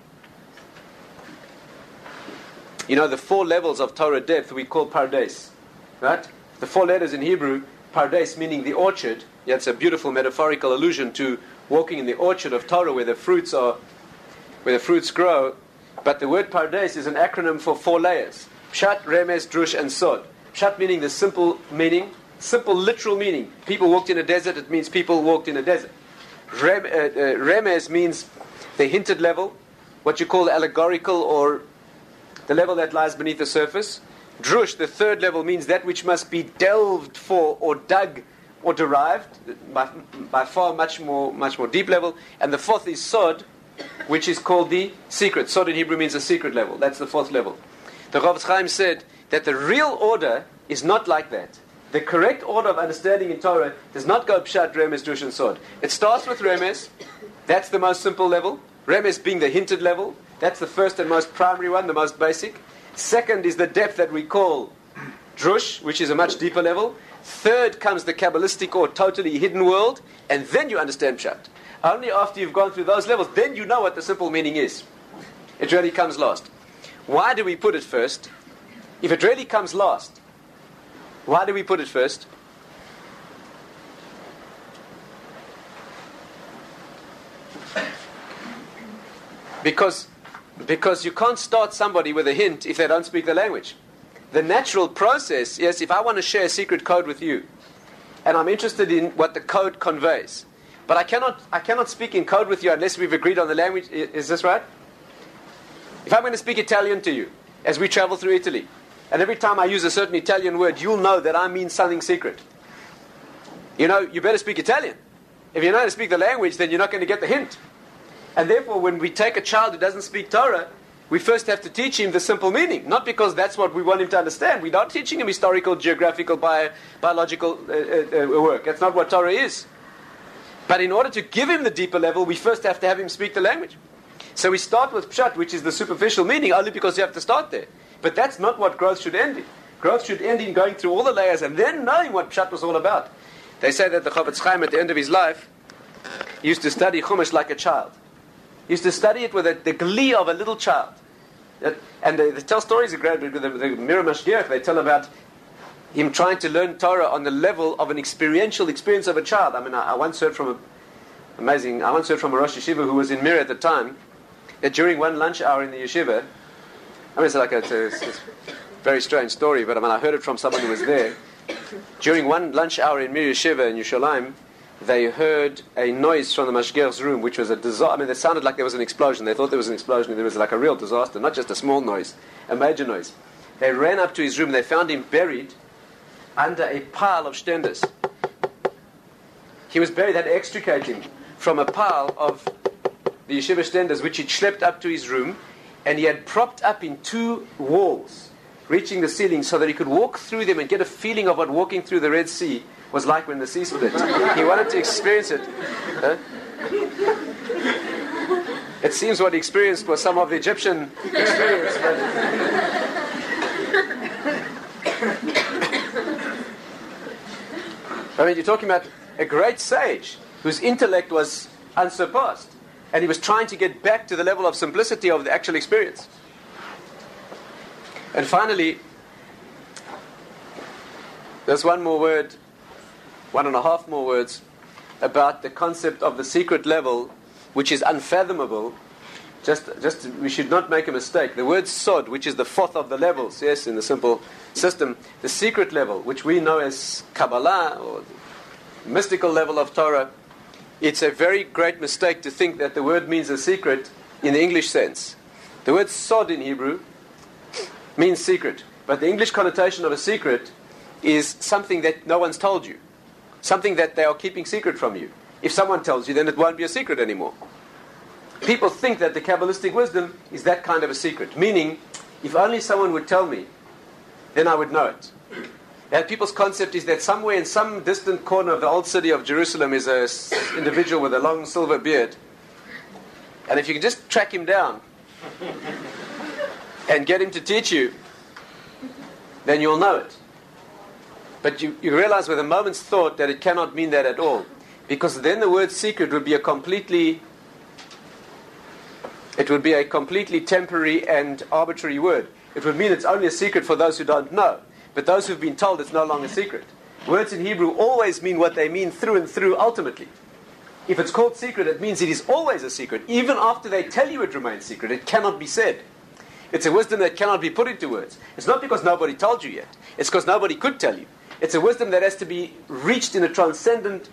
You know, the four levels of Torah depth we call pardes, right? The four letters in Hebrew, pardes meaning the orchard. Yeah, it's a beautiful metaphorical allusion to walking in the orchard of Torah where the fruits are, where the fruits grow. But the word pardes is an acronym for four layers: Pshat, Remes, Drush, and Sod. Pshat meaning the simple meaning, simple literal meaning. People walked in a desert, it means people walked in a desert. Rem, uh, uh, remes means the hinted level, what you call allegorical or the level that lies beneath the surface. Drush, the third level, means that which must be delved for or dug or derived by, by far much more, much more deep level. And the fourth is Sod, which is called the secret. Sod in Hebrew means a secret level. That's the fourth level. The Chofetz Chaim said that the real order is not like that. The correct order of understanding in Torah does not go pshat, remes, drush, and sod. It starts with remes. That's the most simple level. Remes being the hinted level. That's the first and most primary one, the most basic. Second is the depth that we call drush, which is a much deeper level. Third comes the Kabbalistic or totally hidden world, and then you understand pshat. Only after you've gone through those levels, then you know what the simple meaning is. It really comes last. Why do we put it first? If it really comes last, why do we put it first? Because, because you can't start somebody with a hint if they don't speak the language. The natural process, yes, if I want to share a secret code with you, and I'm interested in what the code conveys, but I cannot, I cannot speak in code with you unless we've agreed on the language. Is this right? If I'm going to speak Italian to you as we travel through Italy, and every time I use a certain Italian word, you'll know that I mean something secret. You know, you better speak Italian. If you know how to speak the language, then you're not going to get the hint. And therefore, when we take a child who doesn't speak Torah, we first have to teach him the simple meaning. Not because that's what we want him to understand. We're not teaching him historical, geographical, bio, biological uh, uh, uh, work. That's not what Torah is. But in order to give him the deeper level, we first have to have him speak the language. So we start with pshat, which is the superficial meaning, only because you have to start there. But that's not what growth should end in. Growth should end in going through all the layers and then knowing what Pshat was all about. They say that the Chofetz Chaim at the end of his life used to study Chumash like a child. Used to study it with a, the glee of a little child. Uh, and they, they tell stories the, the, the Mir Mashgiach, they tell about him trying to learn Torah on the level of an experiential experience of a child. I mean, I, I once heard from a amazing, I once heard from a Rosh Yeshiva who was in Mir at the time, that during one lunch hour in the yeshiva, I mean, it's like a, it's a, it's a very strange story, but I mean, I heard it from someone who was there. During one lunch hour in Mir Yeshiva in Yerushalayim, they heard a noise from the mashgiach's room, which was a disaster. I mean, it sounded like there was an explosion. They thought there was an explosion. There was like a real disaster, not just a small noise, a major noise. They ran up to his room. They found him buried under a pile of stenders. He was buried. They had to extricate him from a pile of the yeshiva stenders, which he'd schlepped up to his room and he had propped up in two walls, reaching the ceiling, so that he could walk through them and get a feeling of what walking through the Red Sea was like when the sea split. he wanted to experience it. Huh? It seems what he experienced was some of the Egyptian experience. I mean, you're talking about a great sage whose intellect was unsurpassed and he was trying to get back to the level of simplicity of the actual experience. And finally, there's one more word, one and a half more words. about the concept of the secret level, which is unfathomable, just, just we should not make a mistake. The word sod, which is the fourth of the levels, yes, in the simple system, the secret level, which we know as Kabbalah or mystical level of Torah, it's a very great mistake to think that the word means a secret in the English sense. The word sod in Hebrew means secret, but the English connotation of a secret is something that no one's told you, something that they are keeping secret from you. If someone tells you, then it won't be a secret anymore. People think that the Kabbalistic wisdom is that kind of a secret, meaning, if only someone would tell me, then I would know it. That people's concept is that somewhere in some distant corner of the old city of Jerusalem is an individual with a long silver beard. And if you can just track him down and get him to teach you, then you'll know it. But you, you realize with a moment's thought that it cannot mean that at all. Because then the word secret would be a completely it would be a completely temporary and arbitrary word. It would mean it's only a secret for those who don't know. But those who've been told it's no longer secret. Words in Hebrew always mean what they mean through and through ultimately. If it's called secret, it means it is always a secret. Even after they tell you it remains secret, it cannot be said. It's a wisdom that cannot be put into words. It's not because nobody told you yet, it's because nobody could tell you. It's a wisdom that has to be reached in a transcendent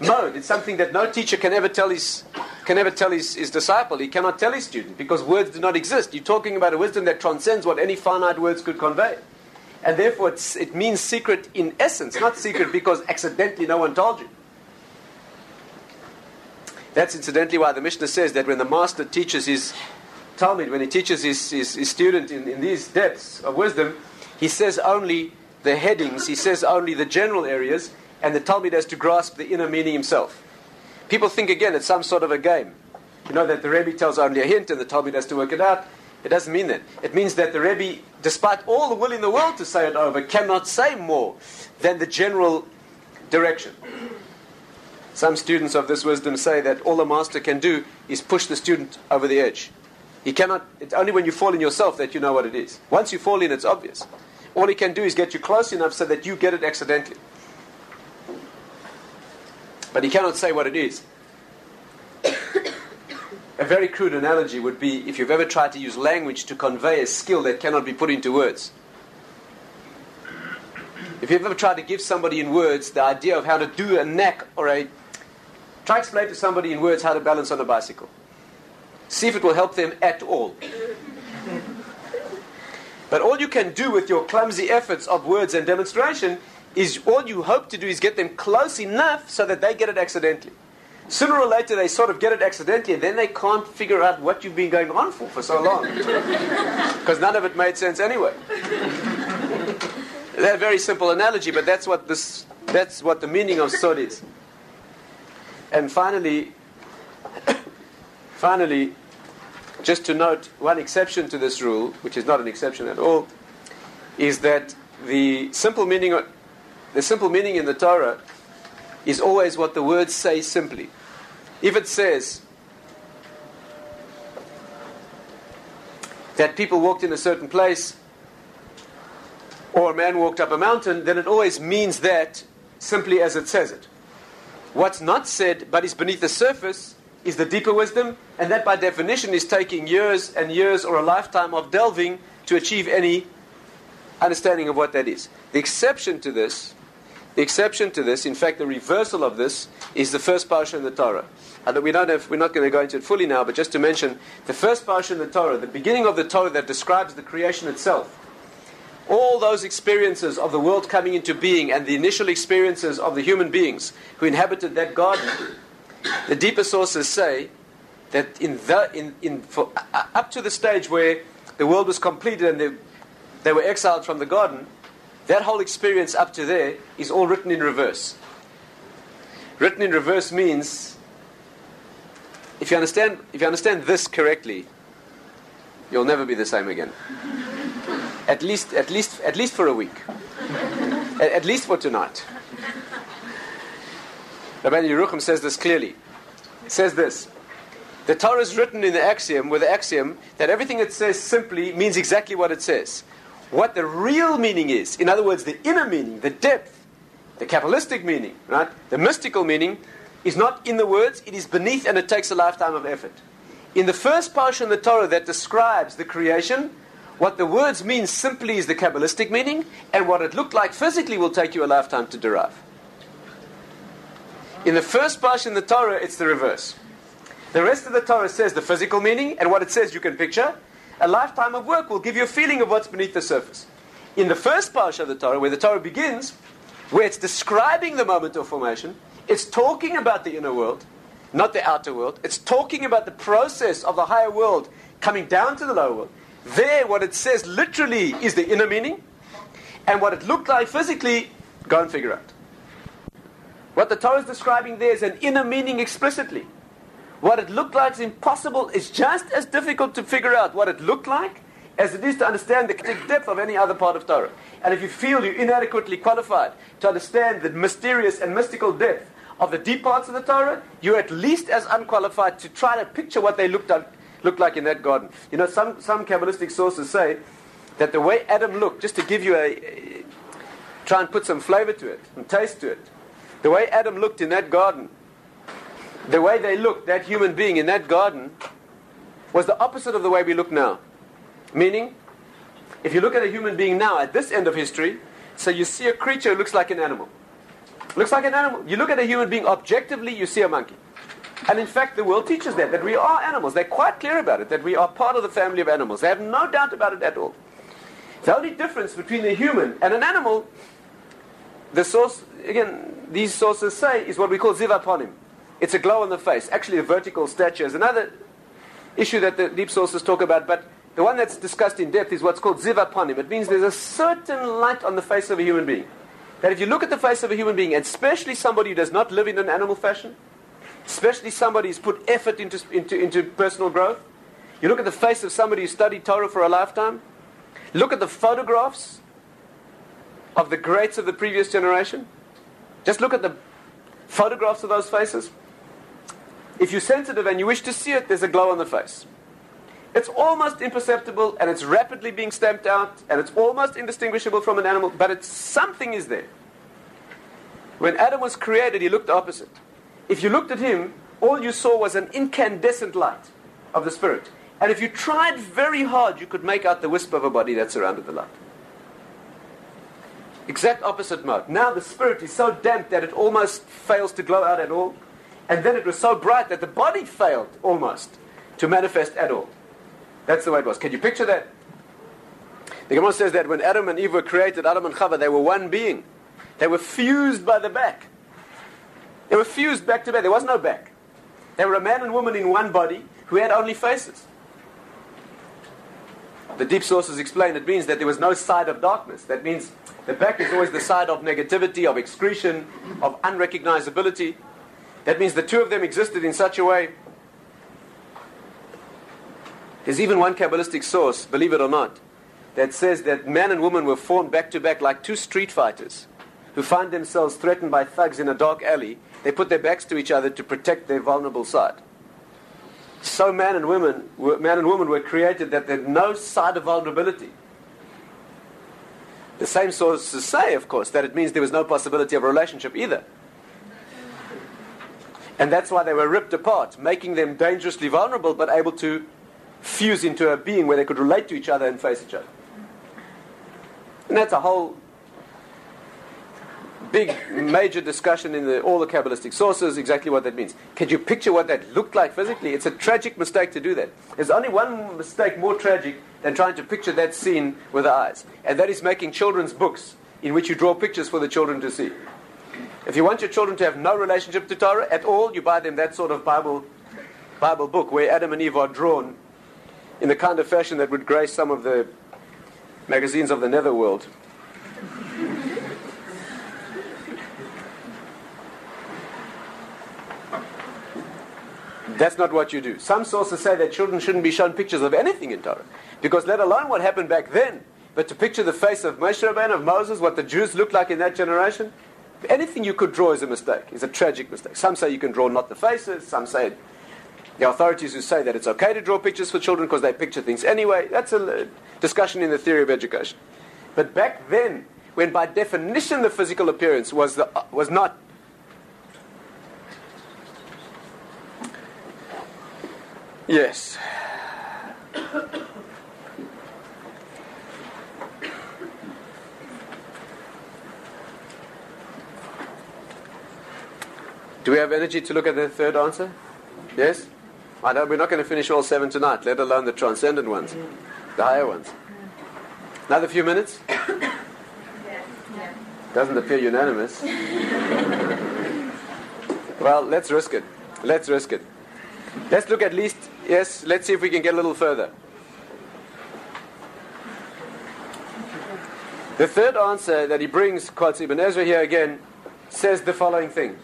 mode. It's something that no teacher can ever tell his can ever tell his, his disciple. He cannot tell his student because words do not exist. You're talking about a wisdom that transcends what any finite words could convey. And therefore, it means secret in essence, not secret because accidentally no one told you. That's incidentally why the Mishnah says that when the master teaches his Talmud, when he teaches his, his, his student in, in these depths of wisdom, he says only the headings, he says only the general areas, and the Talmud has to grasp the inner meaning himself. People think again it's some sort of a game. You know that the Rebbe tells only a hint and the Talmud has to work it out. It doesn't mean that. It means that the Rebbe, despite all the will in the world to say it over, cannot say more than the general direction. Some students of this wisdom say that all a master can do is push the student over the edge. He cannot, it's only when you fall in yourself that you know what it is. Once you fall in, it's obvious. All he can do is get you close enough so that you get it accidentally. But he cannot say what it is. a very crude analogy would be if you've ever tried to use language to convey a skill that cannot be put into words. If you've ever tried to give somebody in words the idea of how to do a knack or a. Try to explain to somebody in words how to balance on a bicycle. See if it will help them at all. But all you can do with your clumsy efforts of words and demonstration is all you hope to do is get them close enough so that they get it accidentally. Sooner or later, they sort of get it accidentally, and then they can't figure out what you've been going on for for so long. Because none of it made sense anyway. That's a very simple analogy, but that's what, this, that's what the meaning of sod is. And finally, finally, just to note one exception to this rule, which is not an exception at all, is that the simple meaning the simple meaning in the Torah is always what the words say simply. If it says that people walked in a certain place or a man walked up a mountain, then it always means that simply as it says it. What's not said but is beneath the surface is the deeper wisdom, and that by definition is taking years and years or a lifetime of delving to achieve any understanding of what that is. The exception to this the exception to this, in fact, the reversal of this, is the first parsha in the Torah. And we don't have, we're not going to go into it fully now, but just to mention, the first parsha in the Torah, the beginning of the Torah that describes the creation itself, all those experiences of the world coming into being and the initial experiences of the human beings who inhabited that garden, the deeper sources say that in the, in, in, for, up to the stage where the world was completed and they, they were exiled from the garden, that whole experience up to there is all written in reverse. Written in reverse means if you understand if you understand this correctly, you'll never be the same again. At least at least at least for a week. at, at least for tonight. Rabbi Yerucham says this clearly. Says this. The Torah is written in the axiom with the axiom that everything it says simply means exactly what it says what the real meaning is. In other words, the inner meaning, the depth, the Kabbalistic meaning, right? The mystical meaning is not in the words, it is beneath and it takes a lifetime of effort. In the first portion of the Torah that describes the creation, what the words mean simply is the Kabbalistic meaning, and what it looked like physically will take you a lifetime to derive. In the first portion of the Torah, it's the reverse. The rest of the Torah says the physical meaning, and what it says you can picture. A lifetime of work will give you a feeling of what's beneath the surface. In the first portion of the Torah, where the Torah begins, where it's describing the moment of formation, it's talking about the inner world, not the outer world. It's talking about the process of the higher world coming down to the lower world. There, what it says literally is the inner meaning, and what it looked like physically, go and figure out. What the Torah is describing there is an inner meaning explicitly. What it looked like is impossible. It's just as difficult to figure out what it looked like as it is to understand the depth of any other part of Torah. And if you feel you're inadequately qualified to understand the mysterious and mystical depth of the deep parts of the Torah, you're at least as unqualified to try to picture what they looked, like, looked like in that garden. You know, some, some Kabbalistic sources say that the way Adam looked, just to give you a, a try and put some flavor to it and taste to it, the way Adam looked in that garden, the way they looked, that human being in that garden, was the opposite of the way we look now. Meaning, if you look at a human being now at this end of history, so you see a creature who looks like an animal. Looks like an animal. You look at a human being objectively, you see a monkey. And in fact, the world teaches that, that we are animals. They're quite clear about it, that we are part of the family of animals. They have no doubt about it at all. The only difference between a human and an animal, the source, again, these sources say, is what we call zivaponim. It's a glow on the face. Actually, a vertical stature is another issue that the deep sources talk about, but the one that's discussed in depth is what's called zivaponim. It means there's a certain light on the face of a human being. That if you look at the face of a human being, and especially somebody who does not live in an animal fashion, especially somebody who's put effort into, into, into personal growth, you look at the face of somebody who studied Torah for a lifetime, look at the photographs of the greats of the previous generation, just look at the photographs of those faces. If you're sensitive and you wish to see it, there's a glow on the face. It's almost imperceptible and it's rapidly being stamped out and it's almost indistinguishable from an animal, but it's, something is there. When Adam was created, he looked opposite. If you looked at him, all you saw was an incandescent light of the Spirit. And if you tried very hard, you could make out the wisp of a body that surrounded the light. Exact opposite mode. Now the Spirit is so damp that it almost fails to glow out at all. And then it was so bright that the body failed almost to manifest at all. That's the way it was. Can you picture that? The Gemara says that when Adam and Eve were created, Adam and Chava, they were one being. They were fused by the back. They were fused back to back. There was no back. They were a man and woman in one body who had only faces. The deep sources explain it means that there was no side of darkness. That means the back is always the side of negativity, of excretion, of unrecognizability. That means the two of them existed in such a way there's even one Kabbalistic source, believe it or not, that says that man and woman were formed back to back like two street fighters who find themselves threatened by thugs in a dark alley. They put their backs to each other to protect their vulnerable side. So man and woman, man and woman were created that there's no side of vulnerability. The same sources say, of course, that it means there was no possibility of a relationship either. And that's why they were ripped apart, making them dangerously vulnerable but able to fuse into a being where they could relate to each other and face each other. And that's a whole big, major discussion in the, all the Kabbalistic sources, exactly what that means. Can you picture what that looked like physically? It's a tragic mistake to do that. There's only one mistake more tragic than trying to picture that scene with the eyes, and that is making children's books in which you draw pictures for the children to see. If you want your children to have no relationship to Torah at all, you buy them that sort of Bible, Bible book where Adam and Eve are drawn in the kind of fashion that would grace some of the magazines of the netherworld. That's not what you do. Some sources say that children shouldn't be shown pictures of anything in Torah. Because let alone what happened back then, but to picture the face of Moshe Rabbeinu, of Moses, what the Jews looked like in that generation, anything you could draw is a mistake, is a tragic mistake. Some say you can draw not the faces, some say the authorities who say that it's okay to draw pictures for children because they picture things anyway, that's a discussion in the theory of education. But back then, when by definition the physical appearance was, the, was not Yes. Do we have energy to look at the third answer? Yes? I know we're not going to finish all seven tonight, let alone the transcendent ones, the higher ones. Another few minutes? Doesn't appear unanimous. well, let's risk it. Let's risk it. Let's look at least, yes, let's see if we can get a little further. The third answer that he brings, quotes Ibn Ezra here again, says the following thing.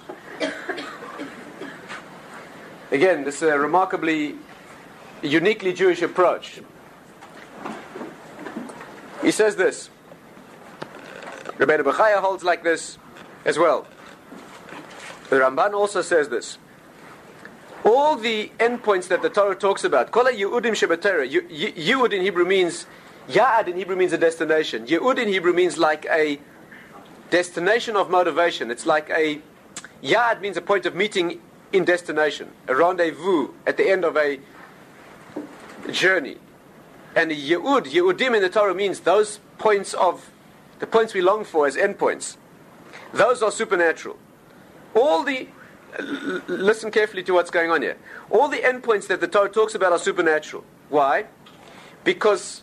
Again, this is a remarkably, uniquely Jewish approach. He says this. Rebbeinu Bechaya holds like this as well. The Ramban also says this. All the endpoints that the Torah talks about, Kola Yehudim Shebatera, Yehud in Hebrew means, Ya'ad in Hebrew means a destination. Yehud in Hebrew means like a destination of motivation. It's like a, Ya'ad means a point of meeting in destination, a rendezvous at the end of a journey. And Yehud, Yehudim in the Torah means those points of, the points we long for as endpoints. Those are supernatural. All the, listen carefully to what's going on here. All the endpoints that the Torah talks about are supernatural. Why? Because,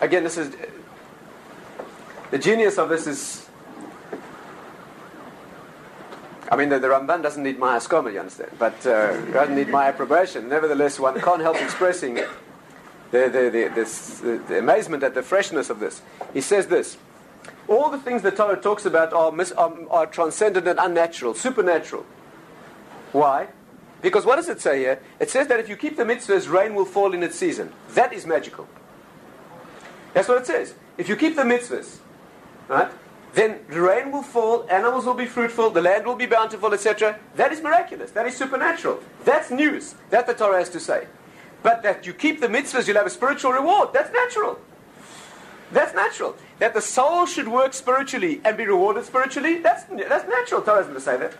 again, this is, the genius of this is I mean, the, the Ramban doesn't need my haskama, you understand, but uh, doesn't need my approbation. Nevertheless, one can't help expressing the, the, the, this, the, the amazement at the freshness of this. He says this all the things the Torah talks about are, mis- are, are, transcendent and unnatural, supernatural. Why? Because what does it say here? It says that if you keep the mitzvahs, rain will fall in its season. That is magical. That's what it says. If you keep the mitzvahs, right? then the rain will fall, animals will be fruitful, the land will be bountiful, etc. That is miraculous. That is supernatural. That's news. That the Torah has to say. But that you keep the mitzvahs, you'll have a spiritual reward. That's natural. That's natural. That the soul should work spiritually and be rewarded spiritually, that's, that's natural. Torah doesn't say that.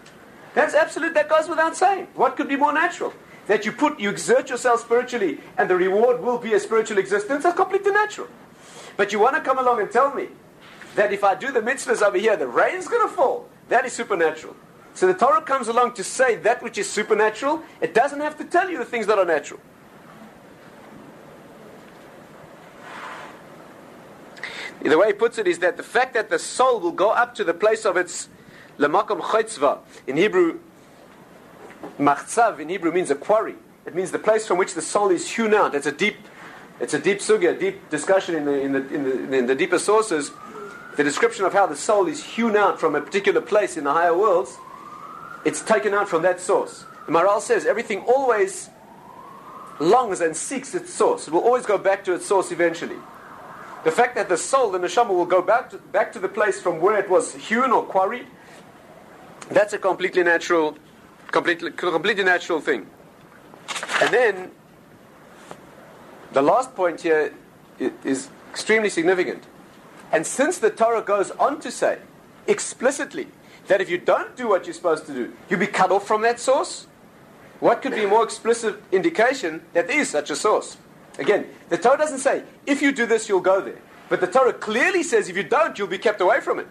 That's absolute. That goes without saying. What could be more natural? That you put, you exert yourself spiritually, and the reward will be a spiritual existence. That's completely natural. But you want to come along and tell me that if I do the mitzvahs over here, the rain's going to fall. That is supernatural. So the Torah comes along to say that which is supernatural. It doesn't have to tell you the things that are natural. The way he puts it is that the fact that the soul will go up to the place of its lemakom chaytzva, in Hebrew, machzav in Hebrew means a quarry. It means the place from which the soul is hewn out. It's a deep, it's a deep sugya, deep discussion in the, in the, in the, in the deeper sources the description of how the soul is hewn out from a particular place in the higher worlds, it's taken out from that source. The Maharal says everything always longs and seeks its source. It will always go back to its source eventually. The fact that the soul, the neshama, will go back to, back to the place from where it was hewn or quarried, that's a completely natural, completely, completely natural thing. And then, the last point here is extremely significant. And since the Torah goes on to say explicitly that if you don't do what you're supposed to do, you'll be cut off from that source, what could be a more explicit indication that there is such a source? Again, the Torah doesn't say, if you do this, you'll go there. But the Torah clearly says, if you don't, you'll be kept away from it.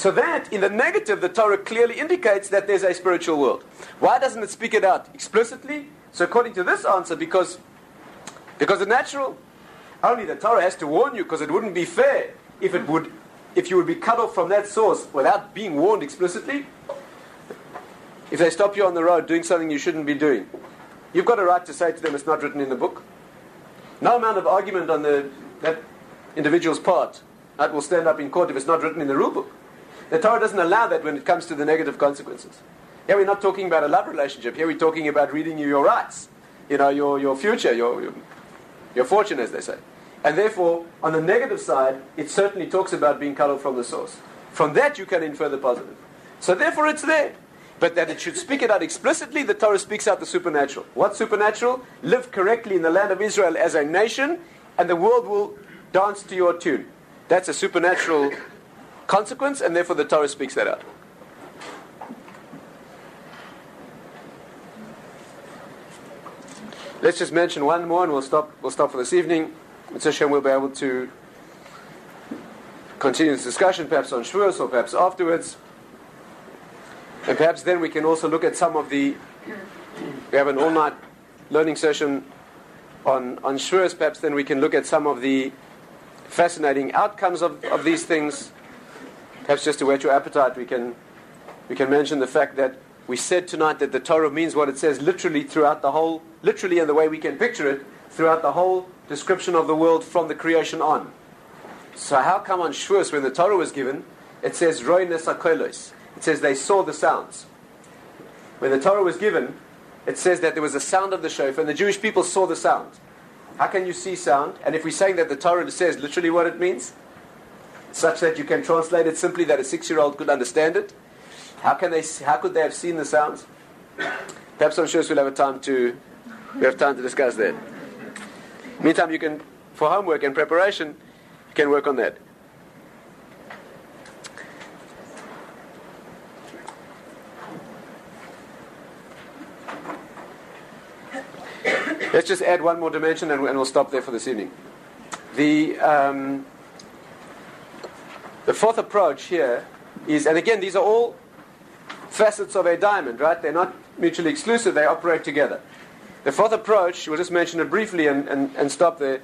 So that, in the negative, the Torah clearly indicates that there's a spiritual world. Why doesn't it speak it out explicitly? So according to this answer, because, because the natural only the Torah has to warn you because it wouldn't be fair if it would, if you would be cut off from that source without being warned explicitly. If they stop you on the road doing something you shouldn't be doing, you've got a right to say to them it's not written in the book. No amount of argument on the, that individual's part that will stand up in court if it's not written in the rule book. The Torah doesn't allow that when it comes to the negative consequences. Here we're not talking about a love relationship. Here we're talking about reading you your rights, you know, your, your future, your, your, your fortune, as they say. And therefore, on the negative side, it certainly talks about being cut off from the source. From that, you can infer the positive. So therefore, it's there. But that it should speak it out explicitly, the Torah speaks out the supernatural. What supernatural? Live correctly in the land of Israel as a nation, and the world will dance to your tune. That's a supernatural consequence, and therefore the Torah speaks that out. let's just mention one more and we'll stop, we'll stop for this evening. Mitzvah Shem will be able to continue this discussion, perhaps on Shavuos or perhaps afterwards. And perhaps then we can also look at some of the. We have an all night learning session on, on Shavuos. Perhaps then we can look at some of the fascinating outcomes of, of these things. Perhaps just to whet your appetite, we can, we can mention the fact that we said tonight that the Torah means what it says literally throughout the whole, literally in the way we can picture it, throughout the whole description of the world from the creation on. So how come on Shavuos, when the Torah was given, it says Roy Nesakolos? It says they saw the sounds. When the Torah was given, it says that there was a sound of the shofar, and the Jewish people saw the sound. How can you see sound? And if we're saying that the Torah says literally what it means, such that you can translate it simply that a six-year-old could understand it, how can they? How could they have seen the sounds? Perhaps I'm sure we'll have a time to we have time to discuss that. Meantime, you can, for homework and preparation, you can work on that. Let's just add one more dimension and, we'll stop there for this evening. The, um, the fourth approach here is, and again, these are all facets of a diamond, right? They're not mutually exclusive, they operate together. The fourth approach, we'll just mention it briefly and, and, and stop there,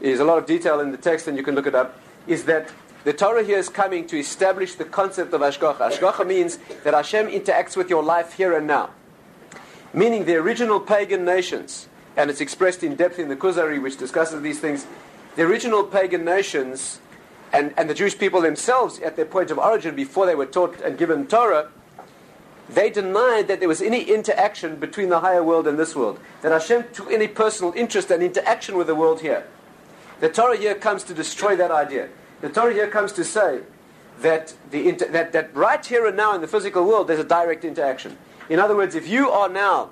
is a lot of detail in the text and you can look it up, is that the Torah here is coming to establish the concept of Hashgacha. Hashgacha means that Hashem interacts with your life here and now. Meaning the original pagan nations, and it's expressed in depth in the Kuzari, which discusses these things, the original pagan nations and, and the Jewish people themselves at their point of origin before they were taught and given Torah, they denied that there was any interaction between the higher world and this world. That Hashem took any personal interest and interaction with the world here. The Torah here comes to destroy that idea. The Torah here comes to say that, the inter- that, that right here and now in the physical world there's a direct interaction. In other words, if you are now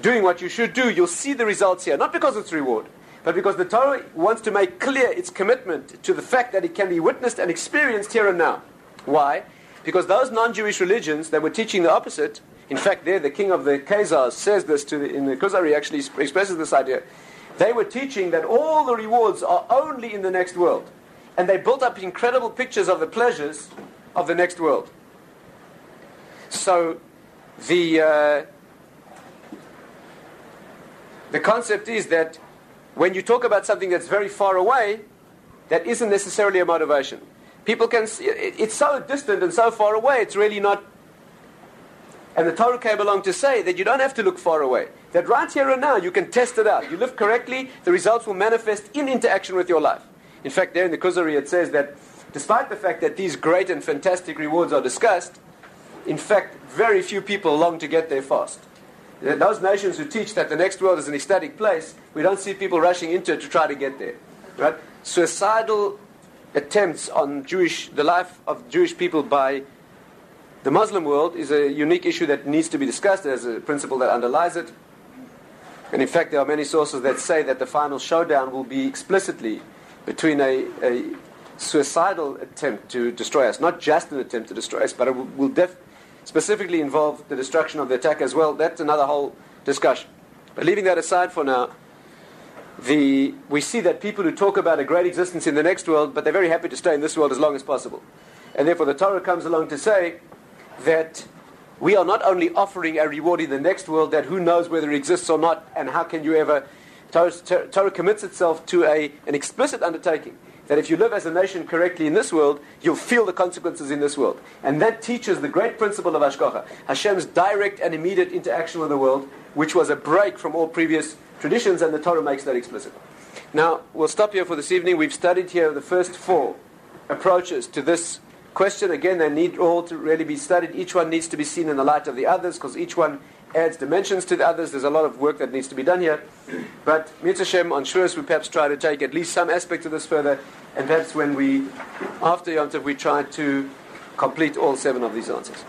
doing what you should do, you'll see the results here. Not because it's reward, but because the Torah wants to make clear its commitment to the fact that it can be witnessed and experienced here and now. Why? Because those non-Jewish religions that were teaching the opposite, in fact, there the king of the Khazars says this to the, in the Kuzari actually expresses this idea. They were teaching that all the rewards are only in the next world, and they built up incredible pictures of the pleasures of the next world. So, the uh, the concept is that when you talk about something that's very far away, that isn't necessarily a motivation. People can see, it's so distant and so far away, it's really not. And the Torah came along to say that you don't have to look far away. That right here and now, you can test it out. You live correctly, the results will manifest in interaction with your life. In fact, there in the Kuzari it says that despite the fact that these great and fantastic rewards are discussed, in fact, very few people long to get there fast. Those nations who teach that the next world is an ecstatic place, we don't see people rushing into it to try to get there. Right? Suicidal attempts on Jewish, the life of Jewish people by the Muslim world is a unique issue that needs to be discussed. There's a principle that underlies it. And in fact, there are many sources that say that the final showdown will be explicitly between a, a suicidal attempt to destroy us, not just an attempt to destroy us, but it will, will specifically involve the destruction of the attack as well. That's another whole discussion. But leaving that aside for now, the, we see that people who talk about a great existence in the next world, but they're very happy to stay in this world as long as possible. And therefore, the Torah comes along to say that we are not only offering a reward in the next world that who knows whether it exists or not, and how can you ever. Torah, Torah commits itself to a, an explicit undertaking that if you live as a nation correctly in this world, you'll feel the consequences in this world. And that teaches the great principle of Hashgacha, Hashem's direct and immediate interaction with the world, which was a break from all previous traditions, and the Torah makes that explicit. Now, we'll stop here for this evening. We've studied here the first four approaches to this question. Again, they need all to really be studied. Each one needs to be seen in the light of the others, because each one adds dimensions to the others. There's a lot of work that needs to be done here. But Mitzvah on Shavuos, we perhaps try to take at least some aspect of this further, and perhaps when we, after Yom Tov, we try to complete all seven of these answers.